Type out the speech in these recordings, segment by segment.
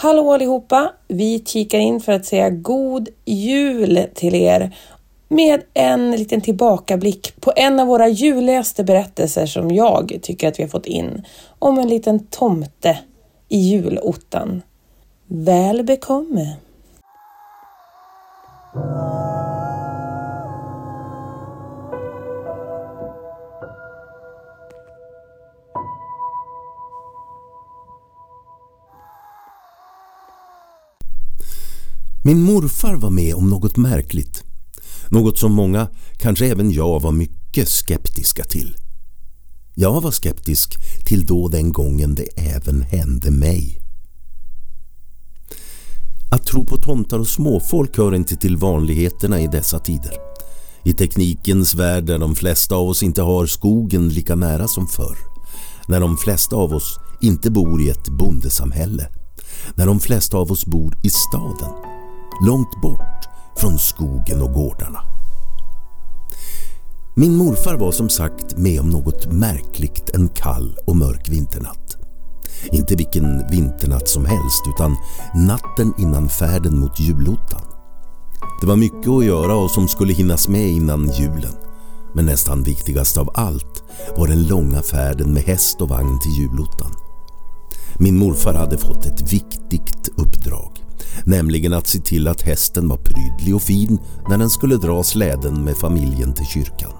Hallå allihopa! Vi kikar in för att säga god jul till er med en liten tillbakablick på en av våra juligaste berättelser som jag tycker att vi har fått in om en liten tomte i julottan. Väl bekomme! Min morfar var med om något märkligt. Något som många, kanske även jag, var mycket skeptiska till. Jag var skeptisk till då den gången det även hände mig. Att tro på tomtar och småfolk hör inte till vanligheterna i dessa tider. I teknikens värld där de flesta av oss inte har skogen lika nära som förr. När de flesta av oss inte bor i ett bondesamhälle. När de flesta av oss bor i staden långt bort från skogen och gårdarna. Min morfar var som sagt med om något märkligt en kall och mörk vinternatt. Inte vilken vinternatt som helst utan natten innan färden mot julottan. Det var mycket att göra och som skulle hinnas med innan julen. Men nästan viktigast av allt var den långa färden med häst och vagn till julottan. Min morfar hade fått ett viktigt uppdrag. Nämligen att se till att hästen var prydlig och fin när den skulle dra släden med familjen till kyrkan.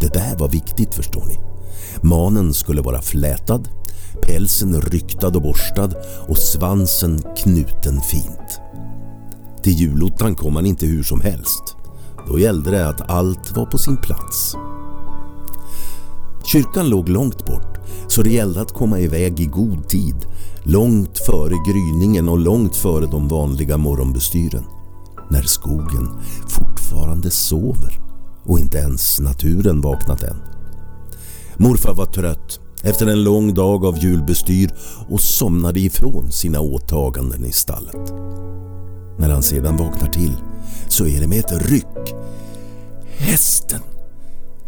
Det där var viktigt förstår ni. Manen skulle vara flätad, pälsen ryktad och borstad och svansen knuten fint. Till julottan kom man inte hur som helst. Då gällde det att allt var på sin plats. Kyrkan låg långt bort så det gällde att komma iväg i god tid långt före gryningen och långt före de vanliga morgonbestyren. När skogen fortfarande sover och inte ens naturen vaknat än. Morfar var trött efter en lång dag av julbestyr och somnade ifrån sina åtaganden i stallet. När han sedan vaknar till så är det med ett ryck. Hästen!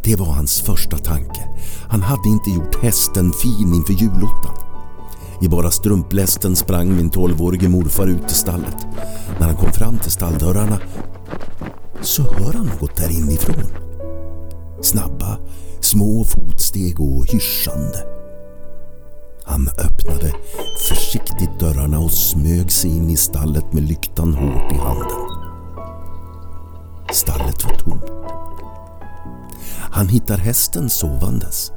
Det var hans första tanke. Han hade inte gjort hästen fin inför julottan. I bara strumplästen sprang min tolvårige morfar ut till stallet. När han kom fram till stalldörrarna så hör han något där inifrån. Snabba, små fotsteg och hyschande. Han öppnade försiktigt dörrarna och smög sig in i stallet med lyktan hårt i handen. Stallet var tomt. Han hittar hästen sovandes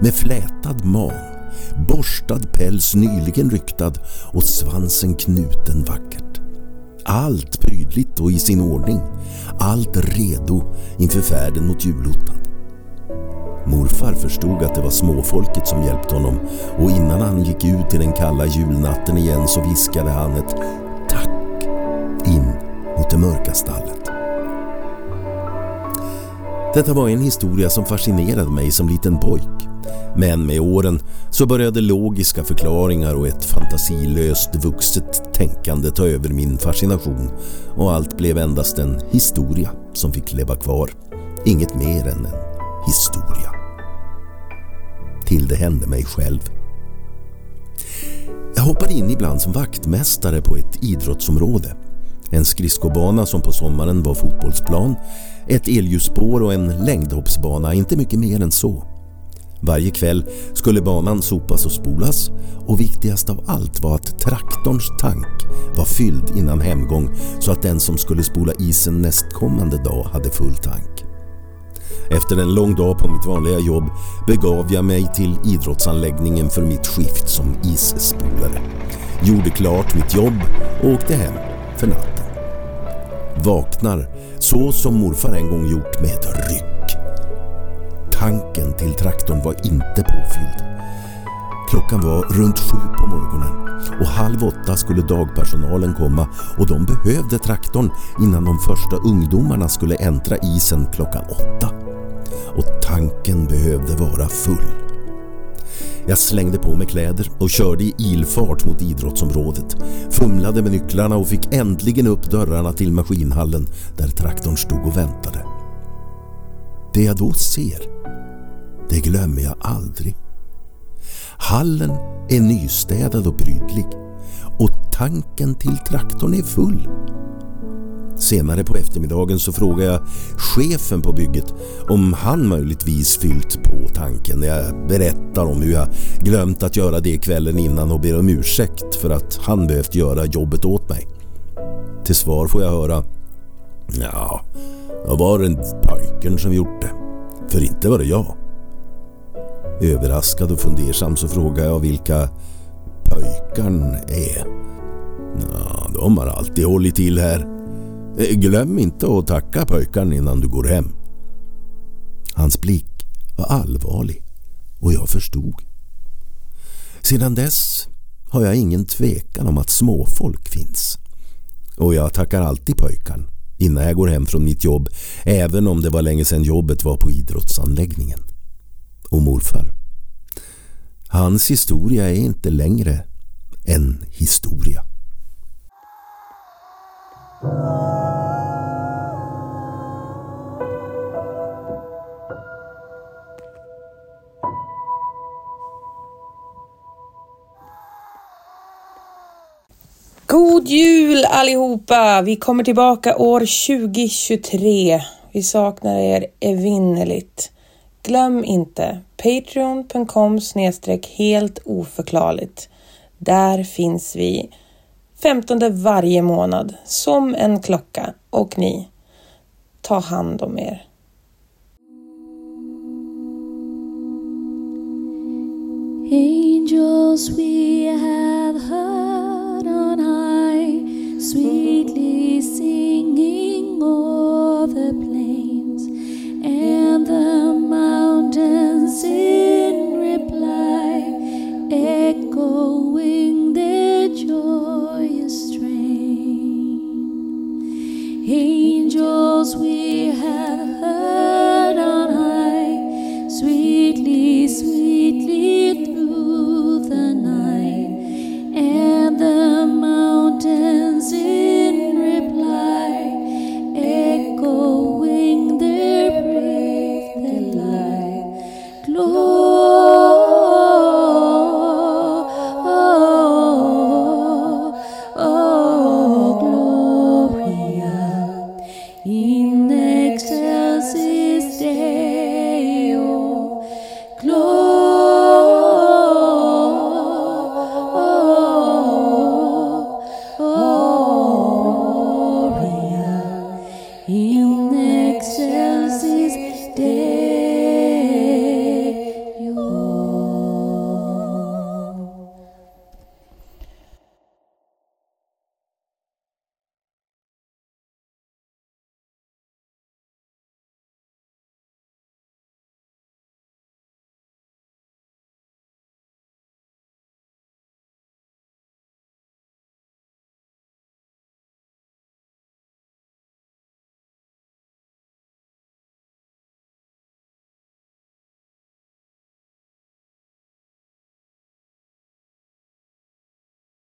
med flätad man borstad päls nyligen ryktad och svansen knuten vackert. Allt prydligt och i sin ordning. Allt redo inför färden mot julottan. Morfar förstod att det var småfolket som hjälpt honom och innan han gick ut i den kalla julnatten igen så viskade han ett tack in mot det mörka stallet. Detta var en historia som fascinerade mig som liten pojk. Men med åren så började logiska förklaringar och ett fantasilöst vuxet tänkande ta över min fascination och allt blev endast en historia som fick leva kvar. Inget mer än en historia. Till det hände mig själv. Jag hoppade in ibland som vaktmästare på ett idrottsområde. En skridskobana som på sommaren var fotbollsplan, ett elljusspår och en längdhoppsbana, inte mycket mer än så. Varje kväll skulle banan sopas och spolas och viktigast av allt var att traktorns tank var fylld innan hemgång så att den som skulle spola isen nästkommande dag hade full tank. Efter en lång dag på mitt vanliga jobb begav jag mig till idrottsanläggningen för mitt skift som isspolare. Gjorde klart mitt jobb och åkte hem för natten. Vaknar så som morfar en gång gjort med ett ryck. Tanken till traktorn var inte påfylld. Klockan var runt sju på morgonen och halv åtta skulle dagpersonalen komma och de behövde traktorn innan de första ungdomarna skulle äntra isen klockan åtta. och tanken behövde vara full. Jag slängde på mig kläder och körde i ilfart mot idrottsområdet. Fumlade med nycklarna och fick äntligen upp dörrarna till maskinhallen där traktorn stod och väntade. Det jag då ser, det glömmer jag aldrig. Hallen är nystädad och prydlig och tanken till traktorn är full. Senare på eftermiddagen så frågade jag chefen på bygget om han möjligtvis fyllt på tanken när jag berättar om hur jag glömt att göra det kvällen innan och ber om ursäkt för att han behövt göra jobbet åt mig. Till svar får jag höra Ja, det var en pojken som gjort det. För inte var det jag. Överraskad och fundersam så frågar jag vilka pojkarn är. Ja, de har alltid hållit till här. Eh, glöm inte att tacka pojkarn innan du går hem. Hans blick var allvarlig och jag förstod. Sedan dess har jag ingen tvekan om att småfolk finns. Och jag tackar alltid pojkan innan jag går hem från mitt jobb även om det var länge sedan jobbet var på idrottsanläggningen. Och morfar. Hans historia är inte längre en historia. God jul allihopa! Vi kommer tillbaka år 2023. Vi saknar er evinnerligt. Glöm inte patreon.com helt oförklarligt. Där finns vi 15 varje månad som en klocka och ni, ta hand om er. Angels we have on high, sweetly.